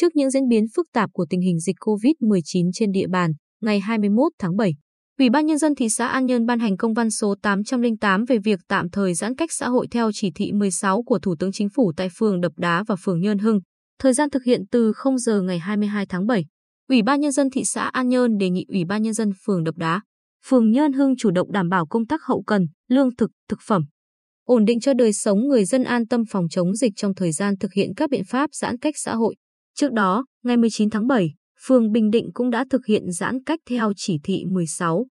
Trước những diễn biến phức tạp của tình hình dịch COVID-19 trên địa bàn, ngày 21 tháng 7, Ủy ban Nhân dân thị xã An Nhơn ban hành công văn số 808 về việc tạm thời giãn cách xã hội theo chỉ thị 16 của Thủ tướng Chính phủ tại phường Đập Đá và phường Nhơn Hưng. Thời gian thực hiện từ 0 giờ ngày 22 tháng 7. Ủy ban Nhân dân thị xã An Nhơn đề nghị Ủy ban Nhân dân phường Đập Đá, phường Nhơn Hưng chủ động đảm bảo công tác hậu cần, lương thực, thực phẩm, ổn định cho đời sống người dân an tâm phòng chống dịch trong thời gian thực hiện các biện pháp giãn cách xã hội. Trước đó, ngày 19 tháng 7, phường Bình Định cũng đã thực hiện giãn cách theo chỉ thị 16.